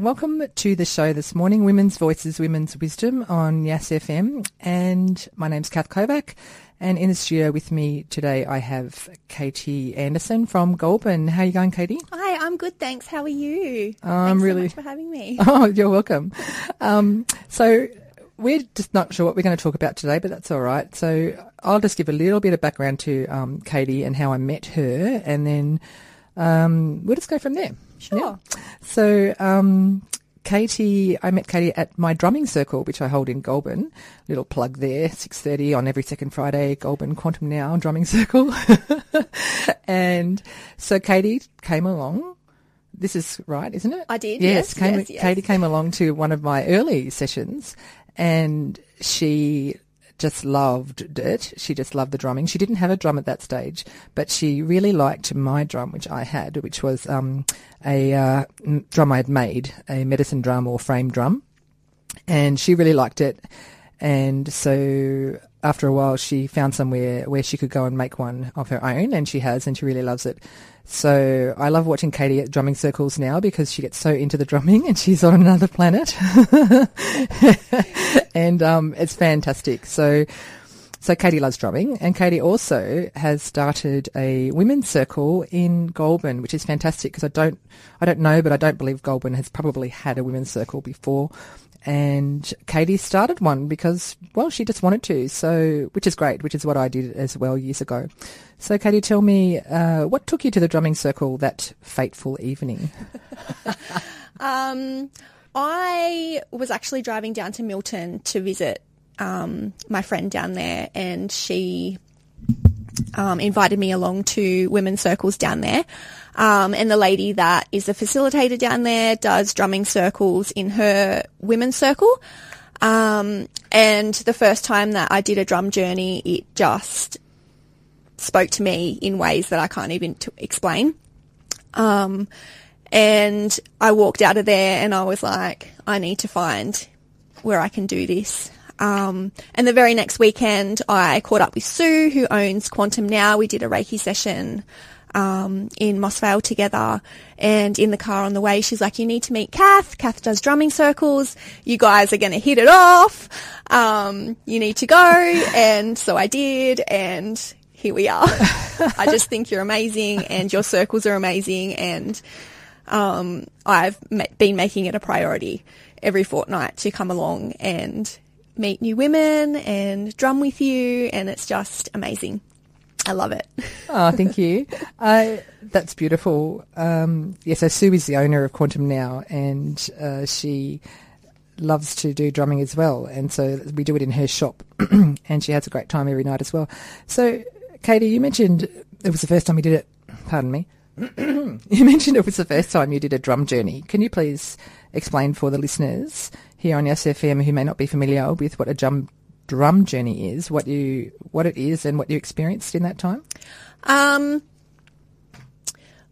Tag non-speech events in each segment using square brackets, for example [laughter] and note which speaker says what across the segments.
Speaker 1: Welcome to the show this morning, Women's Voices, Women's Wisdom on Yas FM. And my name's Kath Kovac. And in the studio with me today, I have Katie Anderson from Goulburn. How are you going, Katie?
Speaker 2: Hi, I'm good, thanks. How are you?
Speaker 1: I'm really
Speaker 2: so for having me. [laughs]
Speaker 1: Oh, you're welcome. Um, so we're just not sure what we're going to talk about today, but that's all right. So I'll just give a little bit of background to um, Katie and how I met her, and then um, we'll just go from there.
Speaker 2: Sure.
Speaker 1: Yeah. So, um, Katie, I met Katie at my drumming circle, which I hold in Goulburn. Little plug there, 6.30 on every second Friday, Goulburn Quantum Now drumming [laughs] circle. and so Katie came along. This is right, isn't it?
Speaker 2: I did,
Speaker 1: Yes,
Speaker 2: yes,
Speaker 1: came,
Speaker 2: yes, yes.
Speaker 1: Katie came along to one of my early sessions and she just loved it. She just loved the drumming. She didn't have a drum at that stage, but she really liked my drum, which I had, which was um, a uh, drum I had made, a medicine drum or frame drum, and she really liked it. And so after a while, she found somewhere where she could go and make one of her own, and she has, and she really loves it. So I love watching Katie at drumming circles now because she gets so into the drumming and she's on another planet. [laughs] and um, it's fantastic. So so Katie loves drumming, and Katie also has started a women's circle in Goulburn, which is fantastic because I don't, I don't know, but I don't believe Goulburn has probably had a women's circle before. And Katie started one because, well, she just wanted to. So, which is great, which is what I did as well years ago. So, Katie, tell me, uh, what took you to the drumming circle that fateful evening? [laughs]
Speaker 2: Um, I was actually driving down to Milton to visit um, my friend down there, and she um, invited me along to women's circles down there. Um, and the lady that is a facilitator down there does drumming circles in her women's circle. Um, and the first time that I did a drum journey, it just spoke to me in ways that I can't even t- explain. Um, and I walked out of there and I was like, I need to find where I can do this. Um, and the very next weekend, I caught up with Sue, who owns Quantum Now. We did a Reiki session um, in Moss Vale together. And in the car on the way, she's like, "You need to meet Kath. Kath does drumming circles. You guys are going to hit it off. Um, you need to go." [laughs] And so I did, and here we are. I just think you're amazing, and your circles are amazing, and um, I've ma- been making it a priority every fortnight to come along and meet new women and drum with you, and it's just amazing. I love it.
Speaker 1: Oh, thank you. Uh, that's beautiful. Um, yeah, so Sue is the owner of Quantum Now, and uh, she loves to do drumming as well. And so we do it in her shop, [clears throat] and she has a great time every night as well. So, Katie, you mentioned it was the first time you did it. Pardon me. [clears throat] you mentioned it was the first time you did a drum journey. Can you please explain for the listeners here on SFM who may not be familiar with what a drum drum journey is, what you what it is, and what you experienced in that time?
Speaker 2: Um,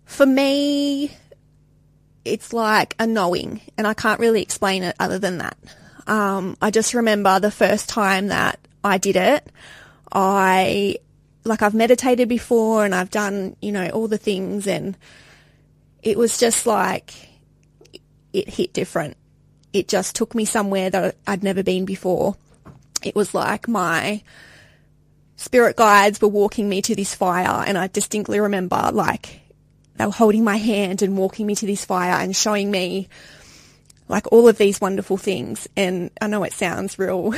Speaker 2: for me, it's like a knowing, and I can't really explain it other than that. Um, I just remember the first time that I did it, I like I've meditated before and I've done you know all the things, and it was just like it hit different. It just took me somewhere that I'd never been before. It was like my spirit guides were walking me to this fire and I distinctly remember like they were holding my hand and walking me to this fire and showing me like all of these wonderful things. And I know it sounds real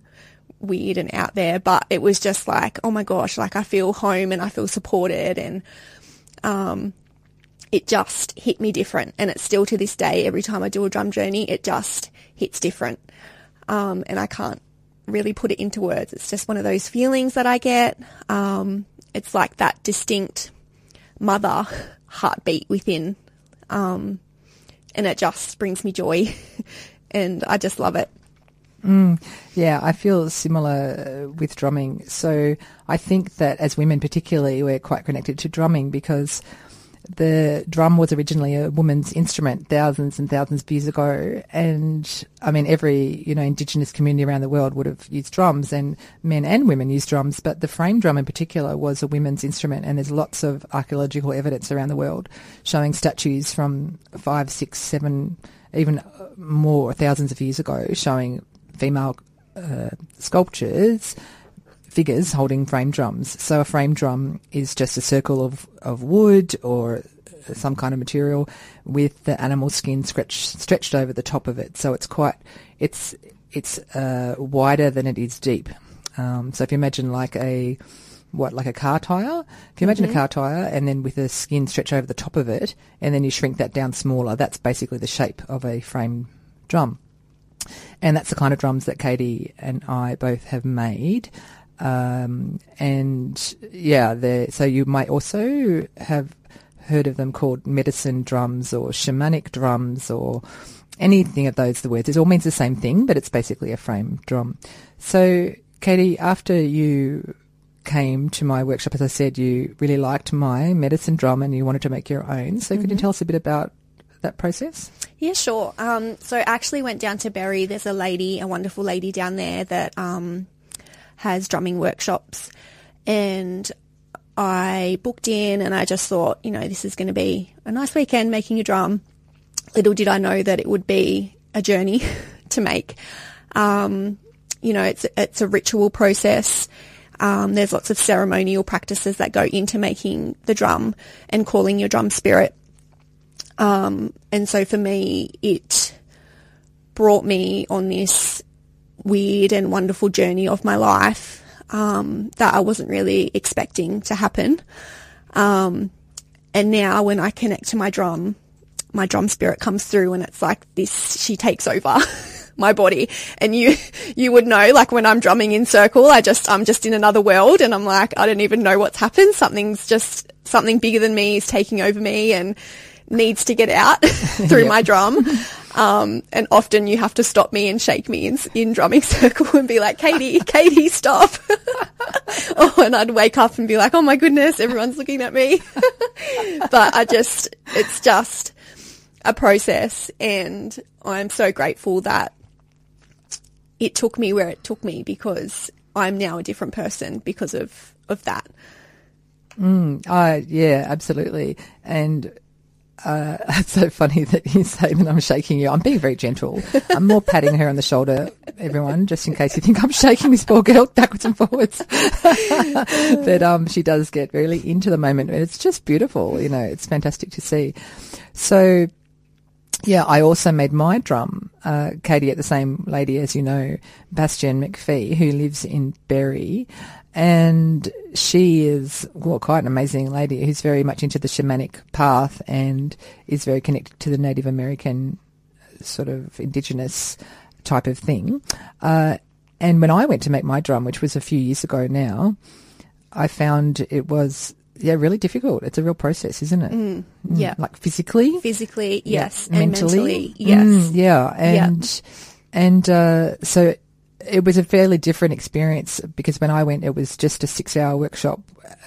Speaker 2: [laughs] weird and out there but it was just like oh my gosh like I feel home and I feel supported. And um it just hit me different. And it's still to this day every time I do a drum journey it just hits different. Um and I can't really put it into words. It's just one of those feelings that I get. Um, it's like that distinct mother heartbeat within. Um, and it just brings me joy [laughs] and I just love it.
Speaker 1: Yeah, I feel similar uh, with drumming. So I think that as women, particularly, we're quite connected to drumming because the drum was originally a woman's instrument thousands and thousands of years ago. And I mean, every, you know, indigenous community around the world would have used drums and men and women used drums. But the frame drum in particular was a women's instrument. And there's lots of archaeological evidence around the world showing statues from five, six, seven, even more thousands of years ago, showing female uh, sculptures figures holding frame drums. So a frame drum is just a circle of, of wood or some kind of material with the animal skin stretched stretched over the top of it. So it's quite it's it's uh, wider than it is deep. Um, so if you imagine like a what like a car tire, if you imagine
Speaker 2: Mm-hmm.
Speaker 1: a car tire and then with the skin stretched over the top of it, and then you shrink that down smaller, that's basically the shape of a frame drum. And that's the kind of drums that Katie and I both have made. Um, and yeah, so you might also have heard of them called medicine drums or shamanic drums or anything of those the words. It all means the same thing, but it's basically a frame drum. So, Katie, after you came to my workshop, as I said, you really liked my medicine drum and you wanted to make your own. So, could you tell us a bit about that process?
Speaker 2: Yeah, sure. Um, so I actually went down to Berry. There's a lady, a wonderful lady down there that um, has drumming workshops, and I booked in, and I just thought, you know, this is going to be a nice weekend making a drum. Little did I know that it would be a journey [laughs] to make. Um, you know, it's it's a ritual process. Um, there's lots of ceremonial practices that go into making the drum and calling your drum spirit. Um, and so for me, it brought me on this weird and wonderful journey of my life um, that I wasn't really expecting to happen. Um, and now when I connect to my drum, my drum spirit comes through and it's like this, she takes over [laughs] my body. And you, you would know, like when I'm drumming in circle, I just, I'm just in another world and I'm like, I don't even know what's happened. Something's just, something bigger than me is taking over me and needs to get out [laughs] through
Speaker 1: Yep.
Speaker 2: my drum. Um, and often you have to stop me and shake me in, in drumming [laughs] circle and be like, Katie, Katie, stop. [laughs] oh, and I'd wake up and be like, oh my goodness, everyone's looking at me. but I just, it's just a process and I'm so grateful that it took me where it took me because I'm now a different person because of, of that.
Speaker 1: Uh, yeah, absolutely. And uh, [laughs] it's so funny that you say that I'm shaking you. I'm being very gentle. I'm more patting her on the shoulder, everyone, just in case you think I'm shaking this poor girl backwards and forwards. [laughs] but um, she does get really into the moment. and It's just beautiful. You know, it's fantastic to see. So, yeah, I also made my drum, uh, Katie, at the same lady as you know, Bastian McPhee, who lives in Berry. And she is, well, quite an amazing lady who's very much into the shamanic path and is very connected to the Native American sort of indigenous type of thing. Uh, and when I went to make my drum, which was a few years ago now, I found it was, yeah, really difficult. It's a real process, isn't it? Mm,
Speaker 2: yeah.
Speaker 1: Like physically,
Speaker 2: Physically,
Speaker 1: yeah,
Speaker 2: yes. And mentally, yes.
Speaker 1: Mm, yeah, and and uh, so it was a fairly different experience because when I went, it was just a six-hour workshop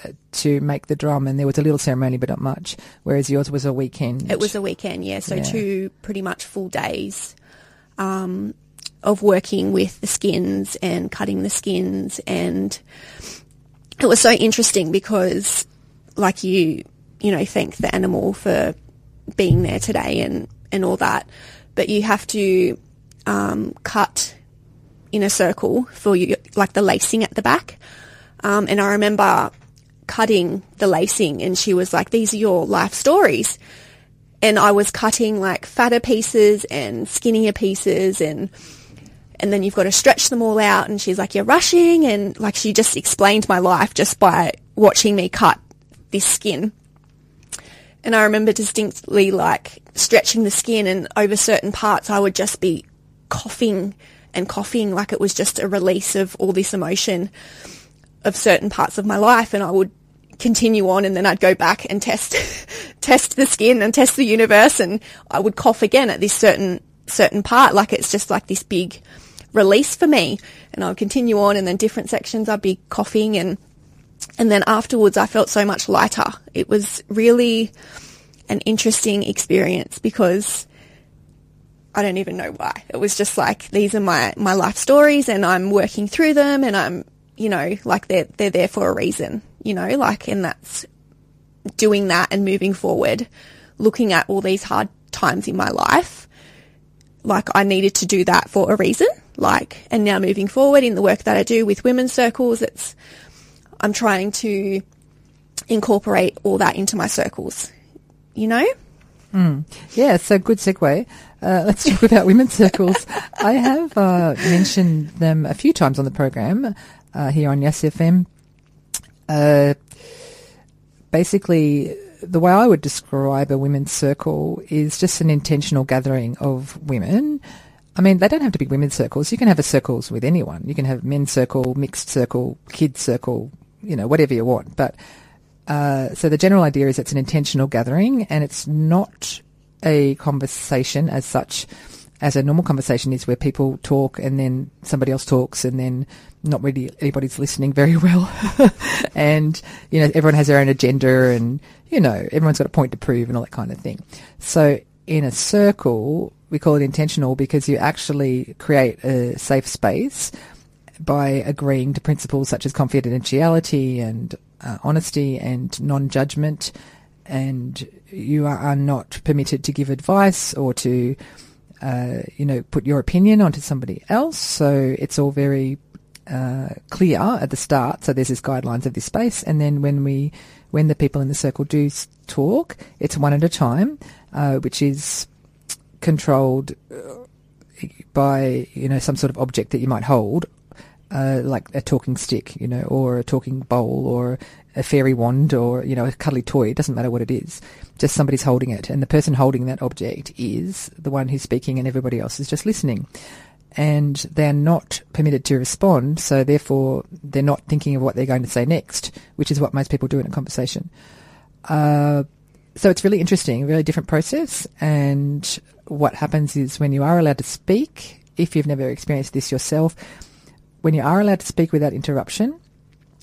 Speaker 1: uh, to make the drum, and there was a little ceremony, but not much. Whereas yours was a weekend.
Speaker 2: It was a weekend, yeah. So
Speaker 1: Yeah.
Speaker 2: two pretty much full days um, of working with the skins and cutting the skins, and it was so interesting because, like you, you know, thank the animal for being there today and and all that, but you have to um, cut in a circle for you, like the lacing at the back. Um, and I remember cutting the lacing, and she was like, "These are your life stories." And I was cutting like fatter pieces and skinnier pieces, and and then you've got to stretch them all out. And she's like, "You're rushing," and like she just explained my life just by watching me cut this skin. And I remember distinctly like stretching the skin, and over certain parts, I would just be coughing and coughing like it was just a release of all this emotion of certain parts of my life and I would continue on and then I'd go back and test [laughs] test the skin and test the universe and I would cough again at this certain certain part like it's just like this big release for me and I would continue on and then different sections I'd be coughing and and then afterwards I felt so much lighter. It was really an interesting experience because I don't even know why. It was just like these are my my life stories, and I'm working through them, and I'm you know like they're they're there for a reason, you know, like and that's doing that and moving forward, looking at all these hard times in my life, like I needed to do that for a reason. Like, and now moving forward in the work that I do with women's circles, it's, I'm trying to incorporate all that into my circles, you know?
Speaker 1: Yeah, so good segue. Uh, let's talk about women's circles. I have uh, mentioned them a few times on the program uh, here on Yes FM. Uh, basically, the way I would describe a women's circle is just an intentional gathering of women. I mean, they don't have to be women's circles. You can have a circles with anyone. You can have men's circle, mixed circle, kids circle, you know, whatever you want. But uh, so the general idea is it's an intentional gathering, and it's not a conversation as such as a normal conversation is where people talk and then somebody else talks and then not really anybody's listening very [laughs] well. and, you know, everyone has their own agenda and, you know, everyone's got a point to prove and all that kind of thing. So in a circle, we call it intentional because you actually create a safe space by agreeing to principles such as confidentiality and uh, honesty and non-judgment and you are, not permitted to give advice or to uh, you know, put your opinion onto somebody else. So it's all very uh, clear at the start. So there's this guidelines of this space, and then when we, when the people in the circle do talk, it's one at a time, uh, which is controlled uh, by you know some sort of object that you might hold. Uh, like a talking stick, you know, or a talking bowl, or a fairy wand, or you know, a cuddly toy. It doesn't matter what it is just somebody's holding it, and the person holding that object is the one who's speaking, and everybody else is just listening. And they're not permitted to respond, so therefore they're not thinking of what they're going to say next, which is what most people do in a conversation. Uh, so it's really interesting, really different process. And what happens is when you are allowed to speak, if you've never experienced this yourself, when you are allowed to speak without interruption,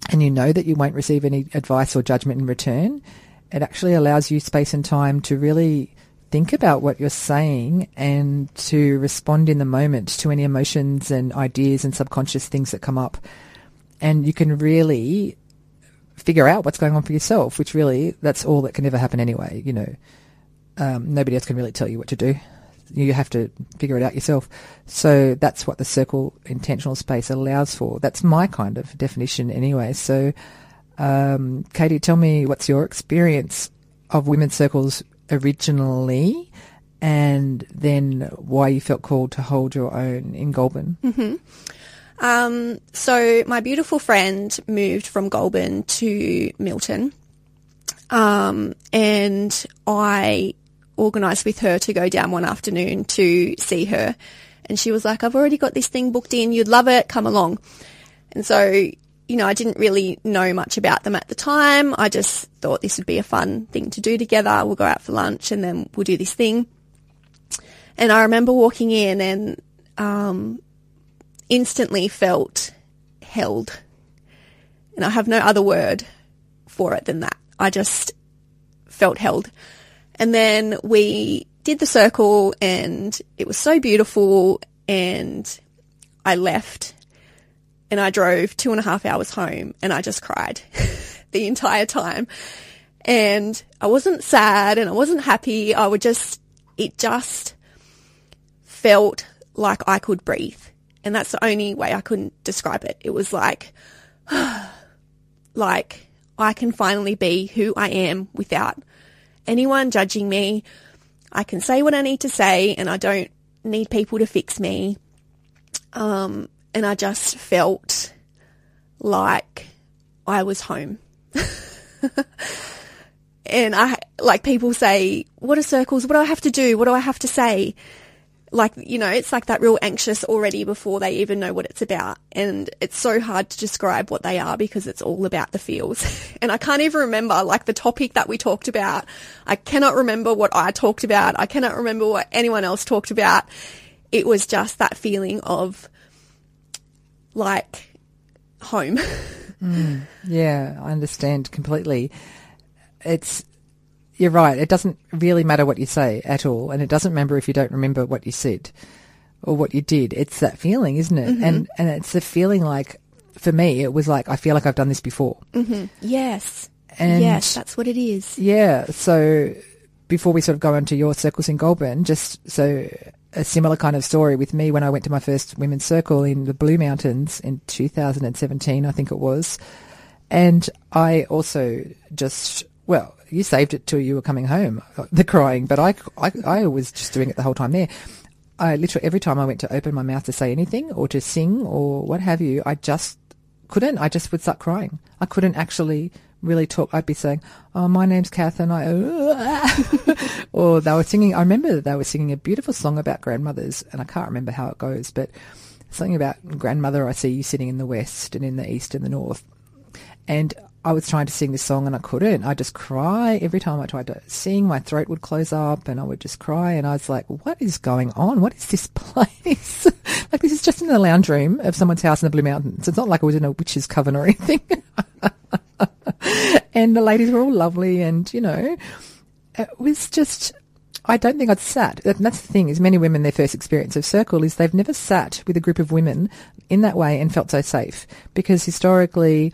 Speaker 1: and you know that you won't receive any advice or judgment in return, it actually allows you space and time to really think about what you're saying and to respond in the moment to any emotions and ideas and subconscious things that come up. And you can really figure out what's going on for yourself, which really, that's all that can ever happen anyway. You know, um, nobody else can really tell you what to do. You have to figure it out yourself. So that's what the circle intentional space allows for. That's my kind of definition anyway. So, um, Katie, tell me what's your experience of women's circles originally and then why you felt called to hold your own in Goulburn.
Speaker 2: Um, so my beautiful friend moved from Goulburn to Milton. Um, and I organised with her to go down one afternoon to see her. And she was like, I've already got this thing booked in. You'd love it. Come along. And so, you know, I didn't really know much about them at the time. I just thought this would be a fun thing to do together. We'll go out for lunch and then we'll do this thing. And I remember walking in and, um, instantly felt held. And I have no other word for it than that. I just felt held. And then we did the circle and it was so beautiful and I left and I drove two and a half hours home and I just cried [laughs] the entire time. And I wasn't sad and I wasn't happy. I would just, it just felt like I could breathe. And that's the only way I couldn't describe it. It was like, [sighs] like I can finally be who I am without anyone judging me. I can say what I need to say and I don't need people to fix me. Um, and I just felt like I was home. [laughs] and I, like people say, what are circles? What do I have to do? What do I have to say? Like, you know, it's like that real anxious already before they even know what it's about. And it's so hard to describe what they are because it's all about the feels. [laughs] and I can't even remember like the topic that we talked about. I cannot remember what I talked about. I cannot remember what anyone else talked about. It was just that feeling of like home. [laughs]
Speaker 1: Mm, yeah, I understand completely. It's you're right. It doesn't really matter what you say at all, and it doesn't matter if you don't remember what you said or what you did. It's that feeling, isn't it? Mm-hmm. And and it's the feeling like for me, it was like I feel like I've done this before. Mm-hmm.
Speaker 2: yes.
Speaker 1: And-
Speaker 2: yes, that's what it is.
Speaker 1: Yeah. So before we sort of go into your circles in Goulburn, just so a similar kind of story with me when I went to my first women's circle in the Blue Mountains in 2017, I think it was. And I also just, well, you saved it till you were coming home, the crying, but I, I, I was just doing it the whole time there. I literally, every time I went to open my mouth to say anything or to sing or what have you, I just couldn't. I just would start crying. I couldn't actually really talk. I'd be saying, "Oh, my name's Kath," and I, [laughs] or they were singing. I remember that they were singing a beautiful song about grandmothers, and I can't remember how it goes, but something about grandmother. I see you sitting in the west and in the east and the north, and I was trying to sing this song and I couldn't. I just cry every time I tried to sing. My throat would close up and I would just cry. And I was like, what is going on? What is this [laughs] place? like this is just in the lounge room of someone's house in the Blue Mountains. It's not like I was in a witch's coven or [laughs] anything. and the ladies were all lovely and, you know, it was just, I don't think I'd sat. And that's the thing is many women, their first experience of circle is they've never sat with a group of women in that way and felt so safe because historically,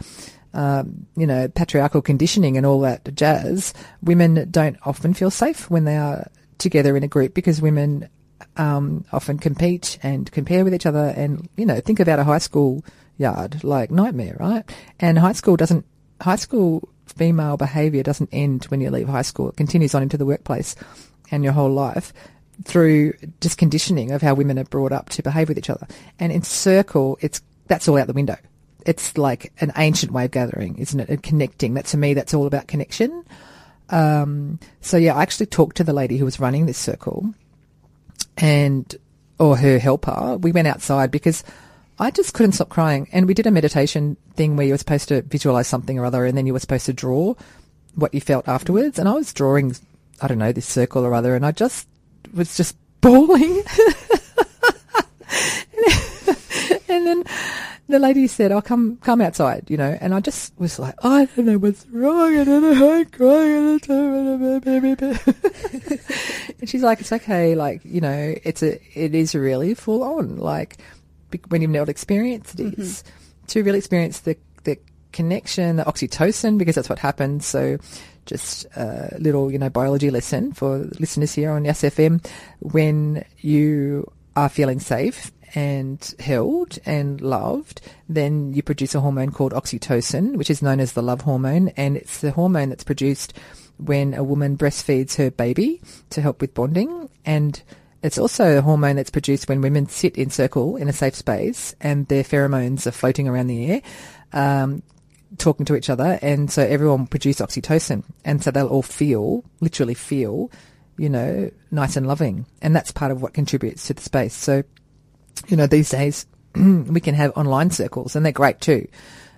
Speaker 1: um, you know, patriarchal conditioning and all that jazz, women don't often feel safe when they are together in a group because women um, often compete and compare with each other. And, you know, think about a high school yard like nightmare, right? And high school doesn't, high school female behaviour doesn't end when you leave high school. It continues on into the workplace and your whole life through just conditioning of how women are brought up to behave with each other. And in circle, it's, that's all out the window it's like an ancient way of gathering, isn't it? And connecting. That to me, that's all about connection. Um, so yeah, I actually talked to the lady who was running this circle, and or her helper. We went outside because I just couldn't stop crying, and we did a meditation thing where you were supposed to visualize something or other, and then you were supposed to draw what you felt afterwards. And I was drawing, I don't know, this circle or other, and I just was just [laughs] bawling. [laughs] and then the lady said, "Oh, come, come outside," you know, and I just was like, "I don't know what's wrong. I don't know how I'm crying." [laughs] and she's like, "It's okay. Like, you know, it's a, it is really full on. Like, when you've not experienced it, mm-hmm. to really experience the the connection, the oxytocin, because that's what happens. So." Just a little, you know, biology lesson for listeners here on SFM. When you are feeling safe and held and loved, then you produce a hormone called oxytocin, which is known as the love hormone, and it's the hormone that's produced when a woman breastfeeds her baby to help with bonding, and it's also a hormone that's produced when women sit in circle in a safe space and their pheromones are floating around the air. Um, talking to each other, and so everyone produce oxytocin, and so they'll all feel, literally feel, you know, nice and loving, and that's part of what contributes to the space. So you know, these days [clears throat] we can have online circles and they're great too.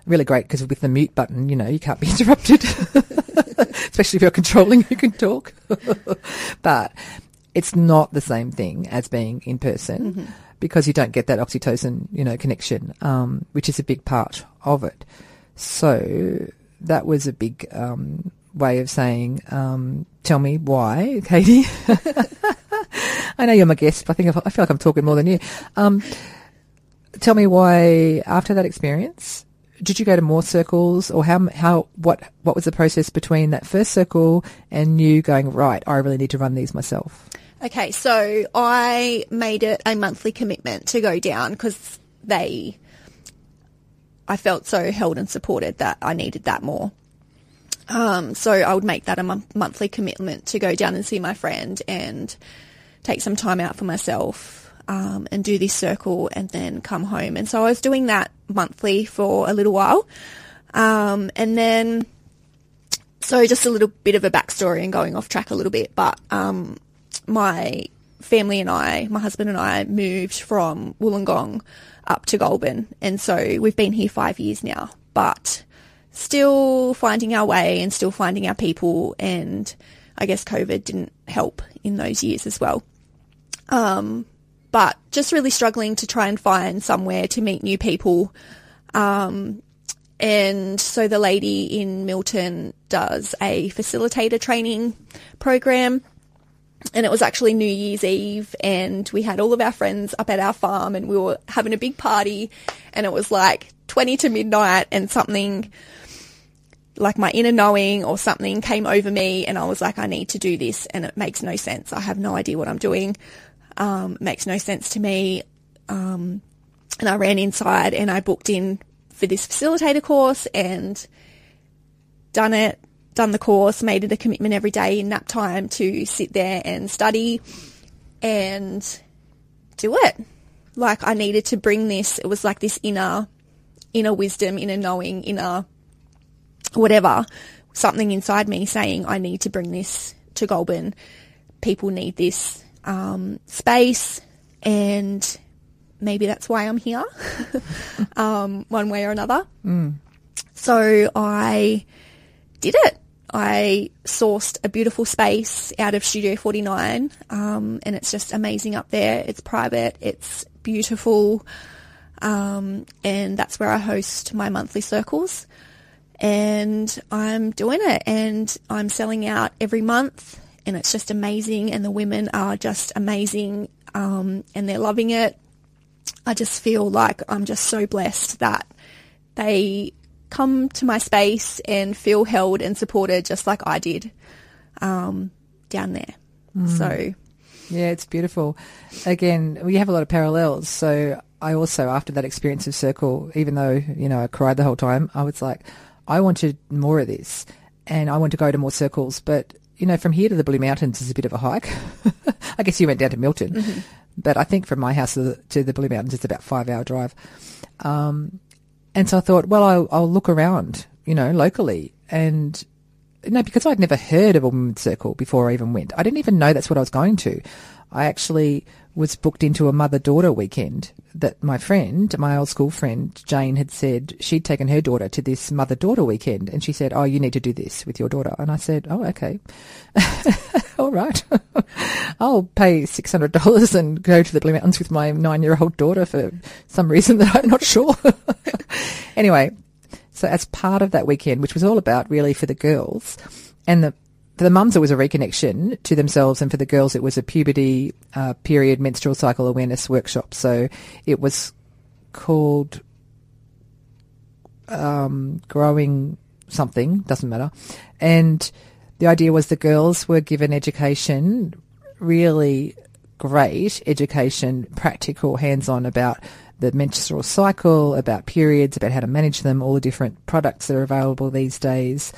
Speaker 1: Really great because with the mute button, you know, you can't be [laughs] interrupted, [laughs] especially if you're controlling who can talk. [laughs] but it's not the same thing as being in person mm-hmm. because you don't get that oxytocin, you know, connection, um, which is a big part of it. So that was a big um, way of saying, um, tell me why, Katie. [laughs] I know you're my guest, but I think I feel like I'm talking more than you. Um, tell me why, after that experience, did you go to more circles, or how how what what was the process between that first circle and you going right? I really need to run these myself.
Speaker 2: Okay, so I made it a monthly commitment to go down because they, I felt so held and supported that I needed that more. Um, so I would make that a m- monthly commitment to go down and see my friend and take some time out for myself um, and do this circle and then come home. And so I was doing that monthly for a little while. Um, and then, so just a little bit of a backstory and going off track a little bit, but um, my family and I, my husband and I, moved from Wollongong up to Goulburn. And so we've been here five years now, but still finding our way and still finding our people. And I guess COVID didn't help in those years as well. Um, but just really struggling to try and find somewhere to meet new people. Um, and so the lady in Milton does a facilitator training program. And it was actually New Year's Eve and we had all of our friends up at our farm and we were having a big party and it was like 20 to midnight and something like my inner knowing or something came over me and I was like, I need to do this and it makes no sense. I have no idea what I'm doing. Um, makes no sense to me. Um, and I ran inside and I booked in for this facilitator course and done it, done the course, made it a commitment every day in nap time to sit there and study and do it. Like I needed to bring this. It was like this inner, inner wisdom, inner knowing, inner whatever, something inside me saying I need to bring this to Goulburn. People need this um, space, and maybe that's why I'm here, [laughs] um, one way or another.
Speaker 1: Mm.
Speaker 2: So I did it. I sourced a beautiful space out of Studio 49, um, and it's just amazing up there. It's private, it's beautiful, um, and that's where I host my monthly circles. And I'm doing it, and I'm selling out every month, and it's just amazing. And the women are just amazing, um, and they're loving it. I just feel like I'm just so blessed that they come to my space and feel held and supported just like I did um, down there. So,
Speaker 1: Yeah, it's beautiful. Again, we have a lot of parallels. So I also, after that experience of Circle, even though, you know, I cried the whole time, I was like, I wanted more of this and I want to go to more circles. But, you know, from here to the Blue Mountains is a bit of a hike. [laughs] I guess you went down to Milton. But I think from my house to the, to the Blue Mountains, it's about five hour drive. Um, and so I thought, well, I'll, I'll look around, you know, locally. And, you no, because I'd never heard of a women's circle before I even went. I didn't even know that's what I was going to. I actually was booked into a mother-daughter weekend that my friend, my old school friend, Jane, had said she'd taken her daughter to this mother-daughter weekend. And she said, oh, you need to do this with your daughter. And I said, oh, okay. [laughs] All right. [laughs] I'll pay $600 and go to the Blue Mountains with my nine-year-old daughter for some reason that I'm not sure. [laughs] anyway, so as part of that weekend, which was all about really for the girls and the for the mums, it was a reconnection to themselves, and for the girls, it was a puberty uh, period menstrual cycle awareness workshop. So it was called um, growing something doesn't matter, and the idea was the girls were given education, really great education, practical, hands-on about the menstrual cycle, about periods, about how to manage them, all the different products that are available these days.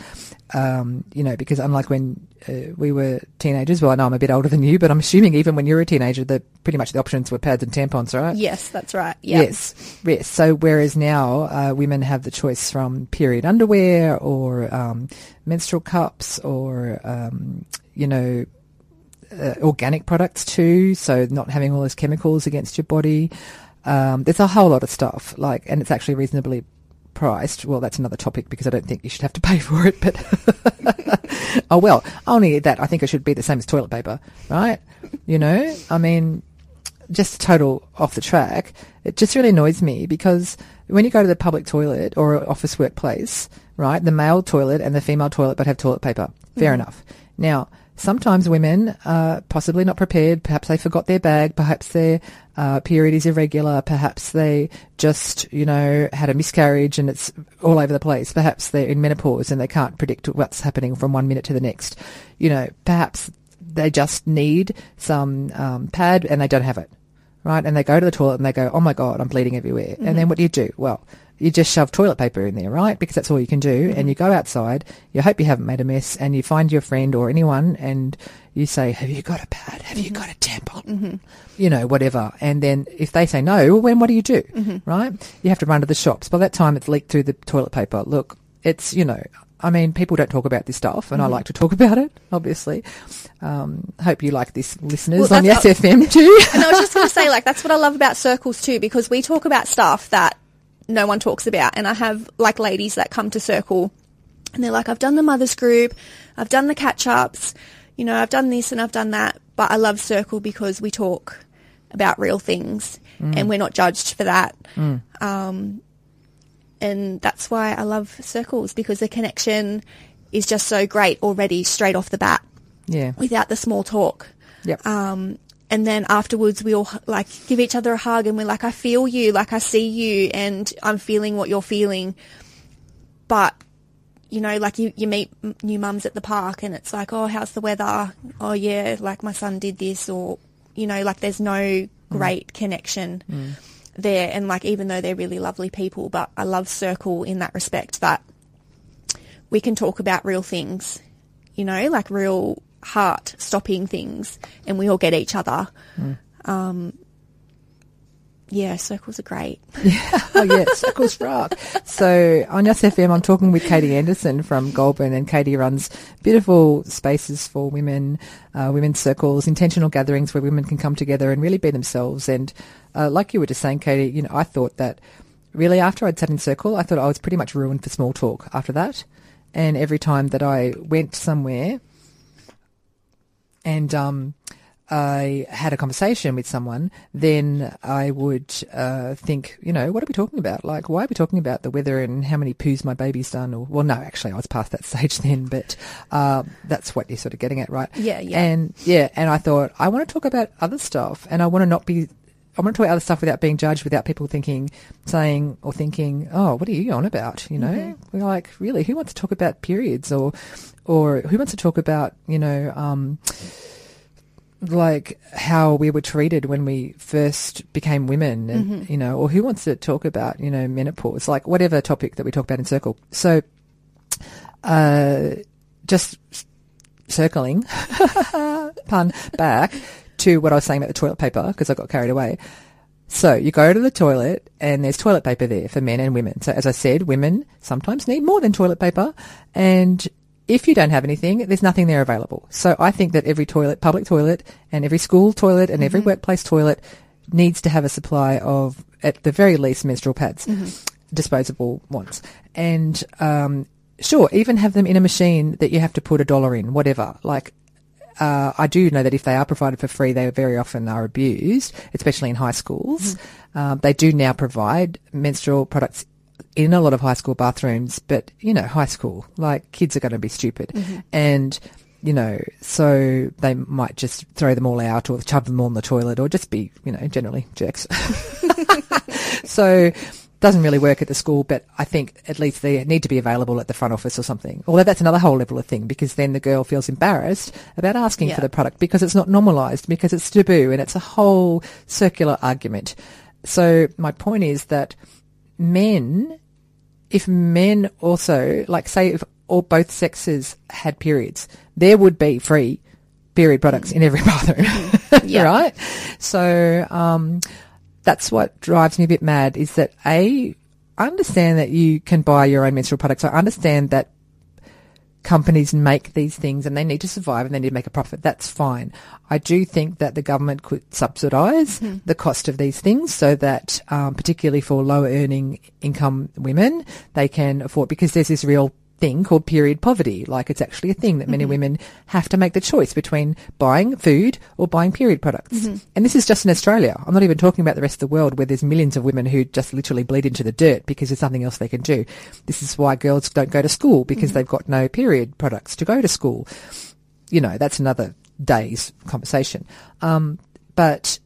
Speaker 1: Um, you know, because unlike when uh, we were teenagers, well, I know I'm a bit older than you, but I'm assuming even when you were a teenager, that pretty much the options were pads and tampons, right?
Speaker 2: yes, that's right. Yeah.
Speaker 1: Yes, yes. So whereas now uh, women have the choice from period underwear or um, menstrual cups or um, you know uh, organic products too. So not having all those chemicals against your body. Um, there's a whole lot of stuff like, and it's actually reasonably priced. Well, that's another topic because I don't think you should have to [laughs] pay for it. But [laughs] oh well, only that I think it should be the same as toilet paper, right? You know, I mean, just total off the track. It just really annoys me because when you go to the public toilet or office workplace, right, the male toilet and the female toilet both have toilet paper. Fair mm-hmm. enough. Now, sometimes women are possibly not prepared. Perhaps they forgot their bag. Perhaps their uh, period is irregular. Perhaps they just, you know, had a miscarriage and it's all over the place. Perhaps they're in menopause and they can't predict what's happening from one minute to the next. You know, perhaps they just need some um, pad and they don't have it, right? And they go to the toilet and they go, "Oh my god, I'm bleeding everywhere." And then what do you do? Well, you just shove toilet paper in there, right? Because that's all you can do. And mm-hmm. you go outside. You hope you haven't made a mess, and you find your friend or anyone, and you say, "Have you got a pad? Have you mm-hmm. got a tampon?" Mm-hmm. You know, whatever. And then if they say no, well, then what do you do? Right? You have to run to the shops. By that time, it's leaked through the toilet paper. Look, it's you know. I mean, people don't talk about this stuff, and I like to talk [laughs] about it. Obviously, um, hope you like this, listeners
Speaker 2: Well,
Speaker 1: on the SFM too.
Speaker 2: And I was just going to say, [laughs] like, that's what I love about circles too, because we talk about stuff that no one talks about. And I have, like, ladies that come to circle and they're like, I've done the mothers group, I've done the catch ups, you know, I've done this and I've done that. But I love circle because we talk about real things and we're not judged for that. Um, and that's why I love circles because the connection is just so great already straight off the bat
Speaker 1: yeah.
Speaker 2: without the small talk.
Speaker 1: Yep.
Speaker 2: Um, and then afterwards we all like give each other a hug and we're like, I feel you, like I see you and I'm feeling what you're feeling. But, you know, like you, you meet new mums at the park and it's like, oh, how's the weather? Oh yeah, like my son did this or you know, like there's no mm. great connection mm. there. And like, even though they're really lovely people, but I love Circle in that respect that we can talk about real things, you know, like real heart stopping things and we all get each other. Um, yeah, circles are great. [laughs]
Speaker 1: oh yeah, Circles Rock. So on Yes FM, I'm talking with Katie Anderson from Goulburn, and Katie runs beautiful spaces for women, uh, women's circles, intentional gatherings where women can come together and really be themselves. And uh, like you were just saying, Katie, you know, I thought that really after I'd sat in Circle, I thought I was pretty much ruined for small talk after that. And every time that I went somewhere and um, I had a conversation with someone, then I would uh, think, you know, what are we talking about? Like, why are we talking about the weather and how many poos my baby's done? Or, well, no, actually, I was past that [laughs] stage then, but uh, that's what you're sort of getting at, right?
Speaker 2: Yeah, yeah.
Speaker 1: And yeah, and I thought I want to talk about other stuff, and I want to not be. I want to talk about other stuff without being judged, without people thinking, saying, or thinking, "Oh, what are you on about?" You know, we're like, really, who wants to talk about periods, or, or who wants to talk about, you know, um, like how we were treated when we first became women and you know or who wants to talk about you know menopause? Like whatever topic that we talk about in circle. So uh just circling [laughs] pun back to what i was saying about the toilet paper because i got carried away so you go to the toilet and there's toilet paper there for men and women. So as I said, women sometimes need more than toilet paper and if you don't have anything, there's nothing there available. So I think that every toilet, public toilet and every school toilet and every workplace toilet needs to have a supply of, at the very least, menstrual pads, disposable ones. And, um, sure, even have them in a machine that you have to put a dollar in, whatever. Like, uh, I do know that if they are provided for free, they very often are abused, especially in high schools. Um, they do now provide menstrual products in a lot of high school bathrooms, but you know, high school, like kids are going to be stupid. And, you know, so they might just throw them all out or shove them all in the toilet or just be, you know, generally jerks. [laughs] [laughs] so doesn't really work at the school, but I think at least they need to be available at the front office or something. Although that's another whole level of thing because then the girl feels embarrassed about asking for the product because it's not normalized, because it's taboo and it's a whole circular argument. So my point is that men, if men also, like say if all both sexes had periods, there would be free period products in every [laughs] bathroom.
Speaker 2: Yeah. [laughs]
Speaker 1: right? So, um, that's what drives me a bit mad is that A, I understand that you can buy your own menstrual products. I understand that companies make these things and they need to survive and they need to make a profit. That's fine. I do think that the government could subsidise the cost of these things so that, um, particularly for lower earning income women, they can afford, because there's this real thing called period poverty. Like it's actually a thing that many women have to make the choice between buying food or buying period products. And this is just in Australia. I'm not even talking about the rest of the world where there's millions of women who just literally bleed into the dirt because there's nothing else they can do. This is why girls don't go to school because they've got no period products to go to school. You know, that's another day's conversation. Um, but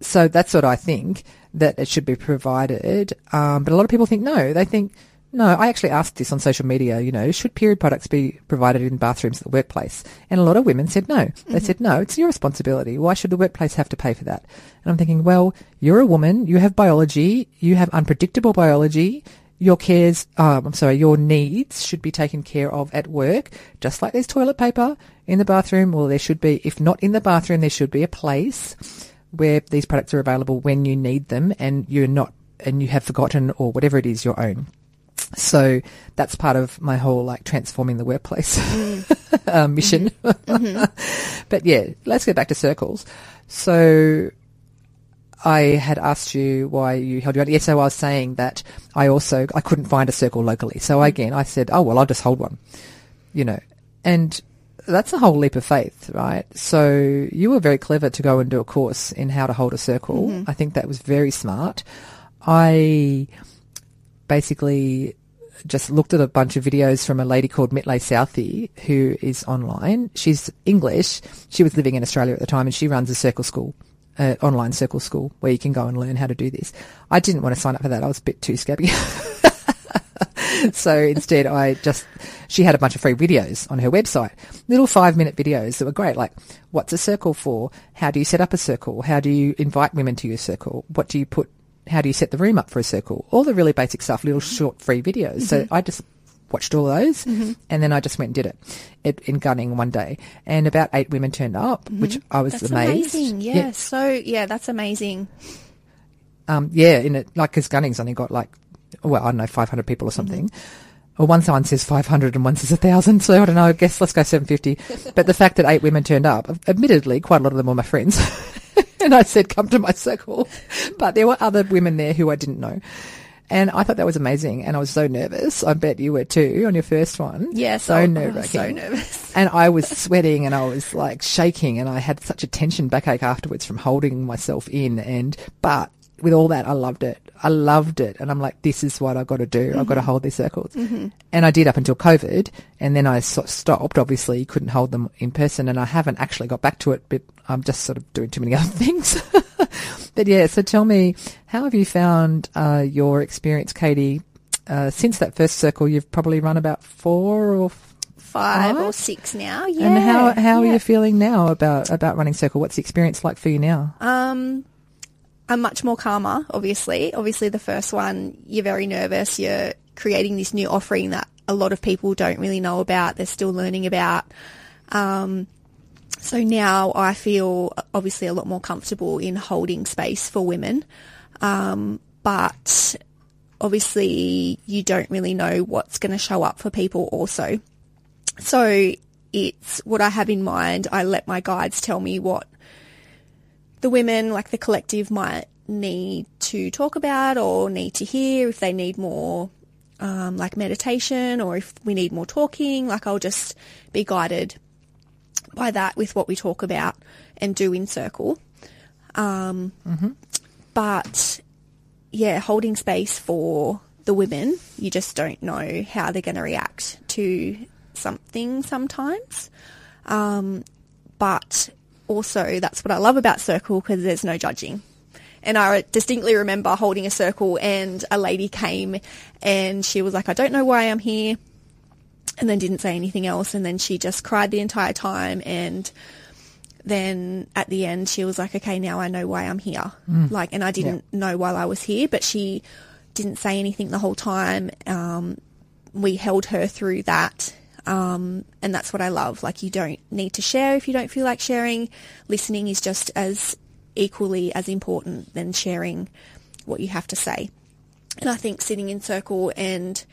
Speaker 1: so that's what I think that it should be provided. Um, but a lot of people think no. They think no. I actually asked this on social media. You know, should period products be provided in bathrooms at the workplace? And a lot of women said no. They said no. It's your responsibility. Why should the workplace have to pay for that? And I'm thinking, well, you're a woman. You have biology. You have unpredictable biology. Your cares, um, I'm sorry, your needs should be taken care of at work, just like there's toilet paper in the bathroom. Well, there should be, if not in the bathroom, there should be a place where these products are available when you need them and you're not, and you have forgotten or whatever it is your own. So that's part of my whole like transforming the workplace uh, [laughs] mission. Mm-hmm. [laughs] but yeah, let's go back to circles. So I had asked you why you held your own. Yes, so I was saying that I also I couldn't find a circle locally. So mm-hmm. again, I said, oh well, I'll just hold one. You know, and that's a whole leap of faith, right? So you were very clever to go and do a course in how to hold a circle. I think that was very smart. I basically just looked at a bunch of videos from a lady called Mitlay Southey who is online. She's English. She was living in Australia at the time and she runs a circle school, uh, online circle school where you can go and learn how to do this. I didn't want to sign up for that. I was a bit too scabby. [laughs] so instead, I just she had a bunch of free videos on her website, little five minute videos that were great, like what's a circle for? How do you set up a circle? How do you invite women to your circle? What do you put? How do you set the room up for a circle? All the really basic stuff, little short free videos. So mm-hmm. I just watched all those mm-hmm. and then I just went and did it, it in Gunning one day. And about eight women turned up, mm-hmm. which I was
Speaker 2: That's
Speaker 1: amazed.
Speaker 2: amazing. Yeah. So yeah, that's amazing.
Speaker 1: Um, yeah, in it, like, because Gunning's only got like, well, I don't know, 500 people or something. Or one sign says 500 and one says 1,000. So I don't know, I guess let's go 750. [laughs] but the fact that eight women turned up, admittedly, quite a lot of them were my friends. [laughs] [laughs] and I said, come to my circle. But there were other women there who I didn't know. And I thought that was amazing. And I was so nervous. I bet you were too on your first one.
Speaker 2: Yeah,
Speaker 1: So
Speaker 2: oh, so nervous. [laughs]
Speaker 1: And I was sweating and I was like shaking and I had such a tension backache afterwards from holding myself in. And, but with all that, I loved it. I loved it. And I'm like, this is what I've got to do. I've got to mm-hmm. hold these circles. Mm-hmm. And I did up until COVID. And then I stopped. Obviously, couldn't hold them in person. And I haven't actually got back to it, but I'm just sort of doing too many [laughs] other things. [laughs] but yeah, so tell me, how have you found uh, your experience, Katie? Uh, since that first circle, you've probably run about four or
Speaker 2: Five
Speaker 1: Five?
Speaker 2: or six now. Yeah.
Speaker 1: and how how
Speaker 2: yeah.
Speaker 1: are you feeling now about about running circle? What's the experience like for you now?
Speaker 2: Um, I'm much more calmer, obviously. Obviously, the first one, you're very nervous. You're creating this new offering that a lot of people don't really know about. They're still learning about. Um, so now I feel obviously a lot more comfortable in holding space for women. Um, but obviously, you don't really know what's going to show up for people also. So it's what I have in mind. I let my guides tell me what the women, like the collective, might need to talk about or need to hear if they need more um, like meditation or if we need more talking. Like I'll just be guided by that with what we talk about and do in circle. Um, But yeah, holding space for the women, you just don't know how they're going to react to something sometimes. Um, but also, that's what I love about Circle because there's no judging. And I distinctly remember holding a circle and a lady came and she was like, I don't know why I'm here. And then didn't say anything else. And then she just cried the entire time. And then at the end, she was like, okay, now I know why I'm here. Like, and I didn't know while I was here, but she didn't say anything the whole time. Um, we held her through that. Um, and that's what I love. Like, you don't need to share if you don't feel like sharing. Listening is just as equally as important than sharing what you have to say. And I think sitting in circle and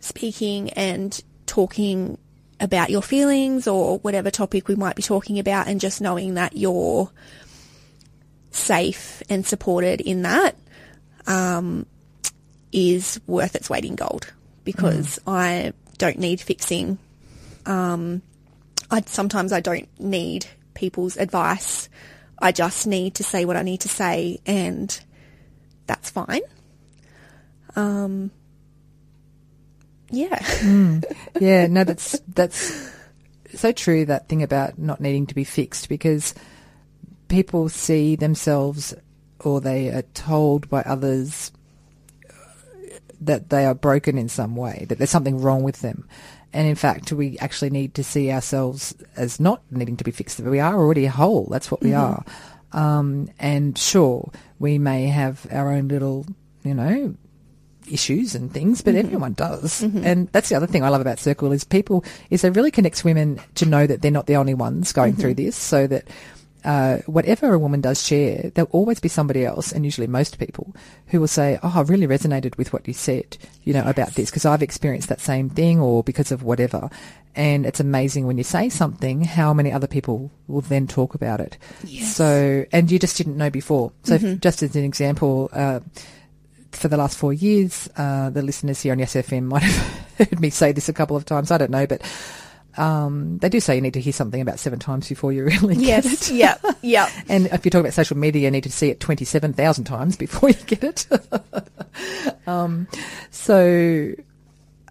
Speaker 2: speaking and talking about your feelings or whatever topic we might be talking about and just knowing that you're safe and supported in that um, is worth its weight in gold because I don't need fixing. Um, I sometimes I don't need people's advice. I just need to say what I need to say, and that's fine. Um, yeah. [laughs]
Speaker 1: yeah, no, that's that's so true. That thing about not needing to be fixed because people see themselves or they are told by others that they are broken in some way, that there's something wrong with them. And in fact, we actually need to see ourselves as not needing to be fixed. We are already whole. That's what we are. Um, and sure, we may have our own little, you know, issues and things, but everyone does. And that's the other thing I love about Circle is people is it really connects women to know that they're not the only ones going through this, so that uh, whatever a woman does share, there'll always be somebody else, and usually most people, who will say, "Oh, I really resonated with what you said, you know, about this because I've experienced that same thing, or because of whatever." And it's amazing when you say something, how many other people will then talk about it.
Speaker 2: Yes.
Speaker 1: So, and you just didn't know before. So, if- just as an example. Uh, for the last four years, uh, the listeners here on Yes FM might have [laughs] heard me say this a couple of times. I don't know, but um, they do say you need to hear something about seven times before you [laughs] really get
Speaker 2: Yes.
Speaker 1: it.
Speaker 2: yeah. Yeah. [laughs]
Speaker 1: And if you're talking about social media, you need to see it 27,000 times before you get it. um, so,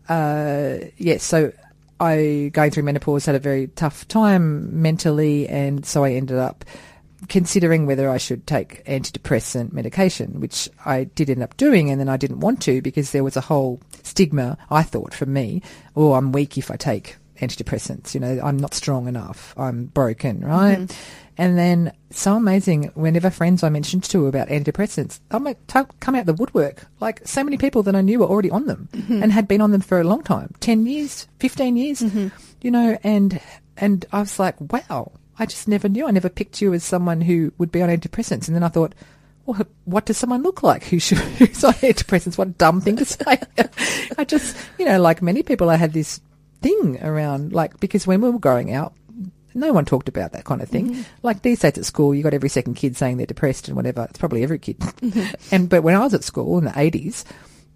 Speaker 1: uh, yes, so I, going through menopause, had a very tough time mentally, and so I ended up considering whether I should take antidepressant medication, which I did end up doing, and then I didn't want to because there was a whole stigma, I thought, for me, oh, I'm weak if I take antidepressants, you know, I'm not strong enough, I'm broken, right? Mm-hmm. And then so amazing, whenever friends I mentioned to about antidepressants, I'm like, t- come out the woodwork. Like so many people that I knew were already on them mm-hmm. and had been on them for a long time, 10 years, 15 years, mm-hmm. you know, and, and I was like, wow, I just never knew. I never picked you as someone who would be on antidepressants. And then I thought, well, what does someone look like who should, [laughs] who's on antidepressants? What a dumb thing to say. [laughs] I just, you know, like many people, I had this thing around, like, because when we were growing out, no one talked about that kind of thing. Mm-hmm. Like these days at school, you got every second kid saying they're depressed and whatever. It's probably every kid. Mm-hmm. [laughs] And but when I was at school in the eighties,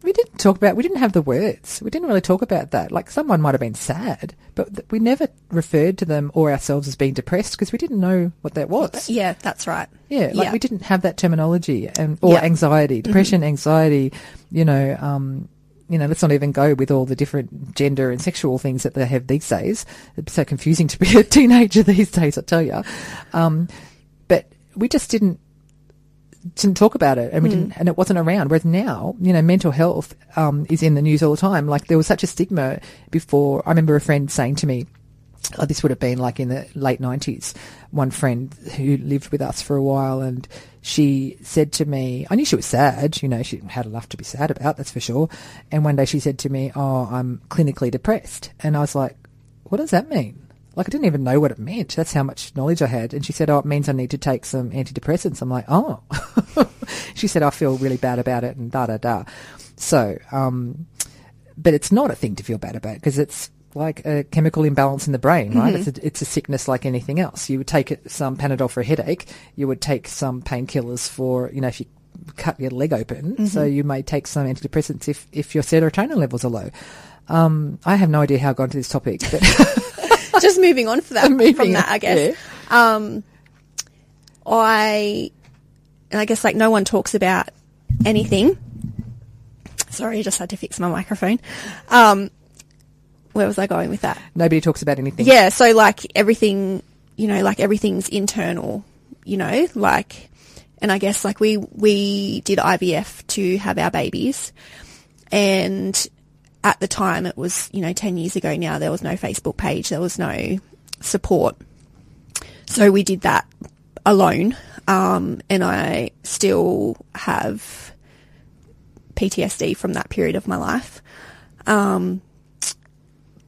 Speaker 1: we didn't talk about, we didn't have the words. We didn't really talk about that. Like someone might have been sad, but th- we never referred to them or ourselves as being depressed because we didn't know what that was.
Speaker 2: Yeah, that's right.
Speaker 1: Yeah, like yeah. we didn't have that terminology and or yeah. anxiety, mm-hmm. depression, mm-hmm. anxiety. You know, um, you know, let's not even go with all the different gender and sexual things that they have these days. It's so confusing to be a [laughs] teenager these days, I tell you. Um, but we just didn't didn't talk about it. And we mm. didn't and it wasn't around. Whereas now you know mental health um, is in the news all the time. Like there was such a stigma before. I remember a friend saying to me oh, this would have been like in the late 90s one friend who lived with us for a while and she said to me i knew she was sad you know she had enough to be sad about that's for sure. And one day she said to me oh i'm clinically depressed and i was like what does that mean like I didn't even know what it meant. That's how much knowledge I had. And she said, "Oh, it means I need to take some antidepressants." I'm like, "Oh." [laughs] she said, "I feel really bad about it," and da da da. So, um, but it's not a thing to feel bad about because it's like a chemical imbalance in the brain, right? Mm-hmm. It's, a, it's a sickness like anything else. You would take some Panadol for a headache. You would take some painkillers for, you know, if you cut your leg open. Mm-hmm. So you may take some antidepressants if, if your serotonin levels are low. Um, I have no idea how I got into this topic, but [laughs] [laughs]
Speaker 2: just moving on for that, from that, [laughs] I guess. Yeah. Um, I, and I guess like no one talks about anything. Sorry, I just had to fix my microphone. Um, where was I going with that?
Speaker 1: Nobody talks about anything.
Speaker 2: Yeah, so like everything, you know, like everything's internal, you know, like, and I guess like we, we did IVF to have our babies and at the time it was, you know, 10 years ago now, there was no Facebook page, there was no support. So we did that alone. Um, and I still have PTSD from that period of my life. Um,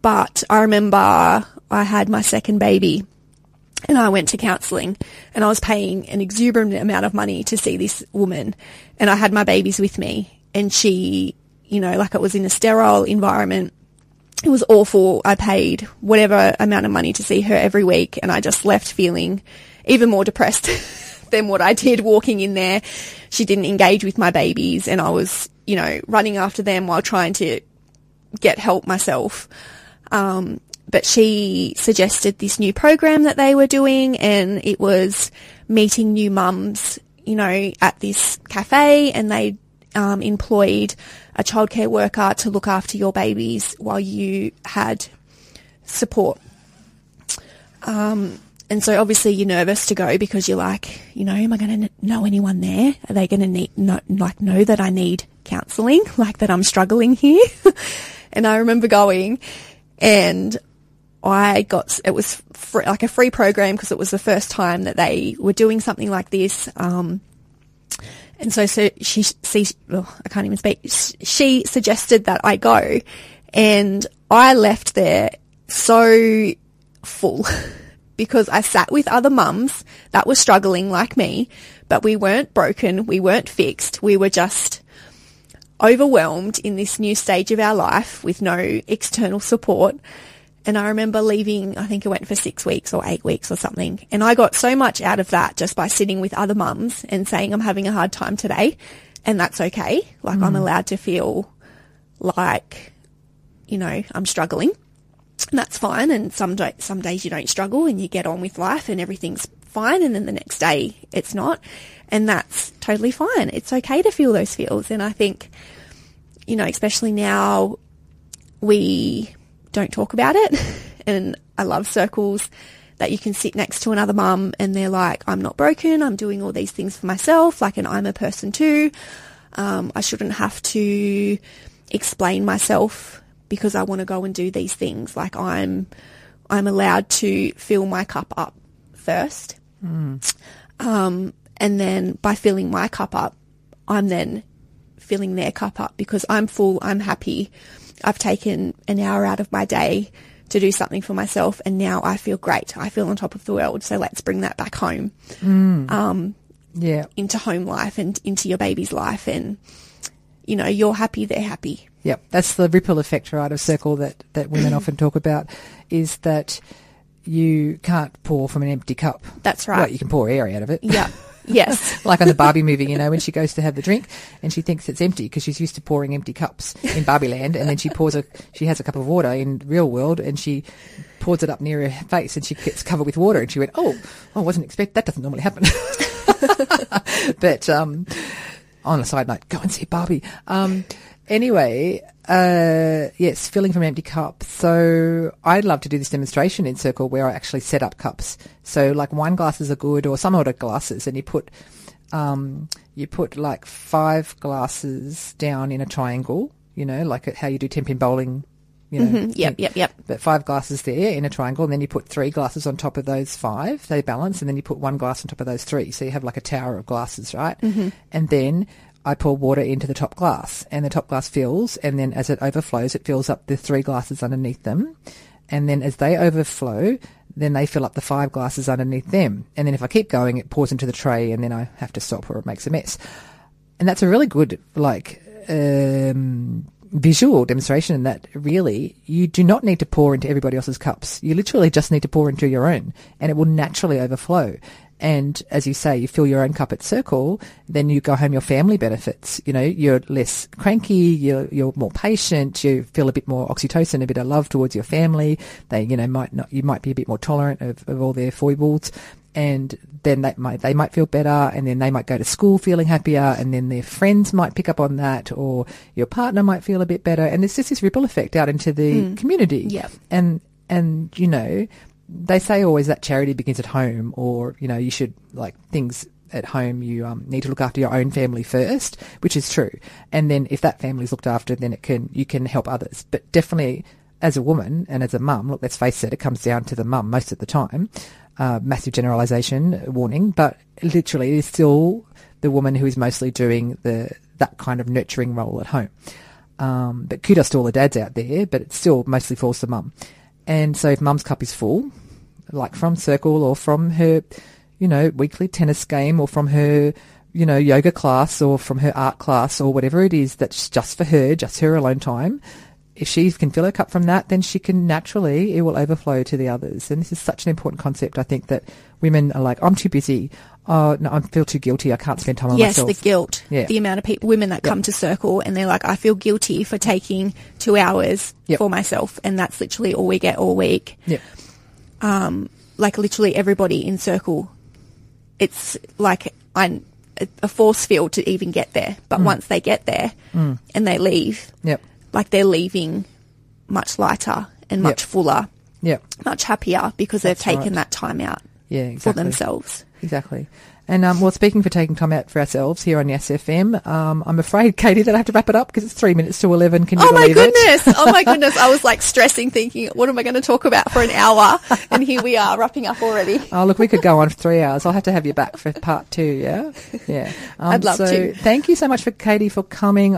Speaker 2: but I remember I had my second baby and I went to counselling and I was paying an exuberant amount of money to see this woman and I had my babies with me and she you know, like it was in a sterile environment. It was awful. I paid whatever amount of money to see her every week and I just left feeling even more depressed [laughs] than what I did walking in there. She didn't engage with my babies and I was, you know, running after them while trying to get help myself. Um, but she suggested this new program that they were doing and it was meeting new mums, you know, at this cafe and they um, employed a childcare worker to look after your babies while you had support. Um, and so obviously you're nervous to go because you're like, you know, am I going to know anyone there? Are they going to need, know, like know that I need counselling, [laughs] like that I'm struggling here? [laughs] and I remember going and I got, it was free, like a free program because it was the first time that they were doing something like this. Um, and so, so she, she I can't even speak. She suggested that I go and I left there so full [laughs] because I sat with other mums that were struggling like me, but we weren't broken. We weren't fixed. We were just overwhelmed in this new stage of our life with no external support. And I remember leaving, I think it went for six weeks or eight weeks or something. And I got so much out of that just by sitting with other mums and saying, I'm having a hard time today. And that's okay. Like mm. I'm allowed to feel like, you know, I'm struggling. And that's fine. And some, do- some days you don't struggle and you get on with life and everything's fine. And then the next day it's not. And that's totally fine. It's okay to feel those feels. And I think, you know, especially now we don't talk about it. [laughs] and I love circles that you can sit next to another mum and they're like, I'm not broken. I'm doing all these things for myself. Like, and I'm a person too. Um, I shouldn't have to explain myself because I want to go and do these things. Like I'm, I'm allowed to fill my cup up first. Um, and then by filling my cup up, I'm then filling their cup up because I'm full, I'm happy. I've taken an hour out of my day to do something for myself and now I feel great. I feel on top of the world. So let's bring that back home mm.
Speaker 1: um, Yeah.
Speaker 2: into home life and into your baby's life and you know, you're happy, they're happy.
Speaker 1: Yep, that's the ripple effect, right, of circle that, that women [clears throat] often talk about is that you can't pour from an empty cup.
Speaker 2: That's right.
Speaker 1: Well, you can pour air out of it.
Speaker 2: Yeah. [laughs] Yes. [laughs]
Speaker 1: like on the Barbie movie, you know, when she goes to have the drink and she thinks it's empty because she's used to pouring empty cups in Barbie land and then she pours a, she has a cup of water in real world and she pours it up near her face and she gets covered with water and she went, oh, I wasn't expect, that doesn't normally happen. [laughs] but, um, on a side note, go and see Barbie. Um, anyway, uh, yes, filling from empty cup. So I'd love to do this demonstration in Circle where I actually set up cups. So like wine glasses are good or some other glasses and you put, um, you put like five glasses down in a triangle, you know, like how you do 10 pin bowling, you know.
Speaker 2: Mm-hmm. Yep, yep, yep.
Speaker 1: But five glasses there in a triangle, and then you put three glasses on top of those five. They balance, and then you put one glass on top of those three. So you have like a tower of glasses, right? Mm-hmm. And then I pour water into the top glass, and the top glass fills, and then as it overflows, it fills up the three glasses underneath them. And then as they overflow, then they fill up the five glasses underneath them. And then if I keep going, it pours into the tray, and then I have to stop or it makes a mess. And that's a really good, like, um, visual demonstration that really you do not need to pour into everybody else's cups. You literally just need to pour into your own and it will naturally overflow. And as you say, you fill your own cup at circle, then you go home, your family benefits. You know, you're less cranky, you're, you're more patient, you feel a bit more oxytocin, a bit of love towards your family. They, you know, might not, you might be a bit more tolerant of, of all their foibles and then they might they might feel better and then they might go to school feeling happier and then their friends might pick up on that or your partner might feel a bit better. And there's just this ripple effect out into the community.
Speaker 2: Yeah.
Speaker 1: and and you know they say always that charity begins at home or you know you should like things at home you um, need to look after your own family first which is true. And then if that family's looked after then it can you can help others. But definitely as a woman and as a mum, look, let's face it, it comes down to the mum most of the time. Uh, massive generalisation warning, but literally it is still the woman who is mostly doing the that kind of nurturing role at home. Um, but kudos to all the dads out there, but it still mostly falls to mum. And so if mum's cup is full, like from circle or from her, you know, weekly tennis game or from her, you know, yoga class or from her art class or whatever it is that's just for her, just her alone time, if she can fill her cup from that, then she can naturally, it will overflow to the others. And this is such an important concept. I think that women are like, I'm too busy. Oh, no, I feel too guilty. I can't spend time on
Speaker 2: yes,
Speaker 1: myself.
Speaker 2: Yes, the guilt.
Speaker 1: Yeah.
Speaker 2: The amount of people, women that come to Circle and they're like, I feel guilty for taking two hours
Speaker 1: Yep.
Speaker 2: for myself. And that's literally all we get all week.
Speaker 1: yeah.
Speaker 2: Um, like literally everybody in Circle, it's like I'm a force field to even get there. But
Speaker 1: Mm.
Speaker 2: once they get there and they leave,
Speaker 1: Yep.
Speaker 2: Like they're leaving much lighter and much
Speaker 1: Yep.
Speaker 2: fuller,
Speaker 1: Yep.
Speaker 2: much happier because they've taken
Speaker 1: right.
Speaker 2: that time out
Speaker 1: Yeah,
Speaker 2: for themselves.
Speaker 1: Exactly. And um, well, speaking for taking time out for ourselves here on Yes FM, um, I'm afraid, [laughs] Katie, that I have to wrap it up because it's three minutes to eleven. Can you
Speaker 2: Oh my goodness! Oh my [laughs] goodness! I was like stressing, thinking, what am I going to talk about for an hour? And here we are, wrapping up already. [laughs]
Speaker 1: Oh, look, we could go on for three hours. I'll have to have you back for part two, yeah? Yeah. Um,
Speaker 2: I'd love
Speaker 1: so
Speaker 2: to.
Speaker 1: Thank you so much for Katie for coming.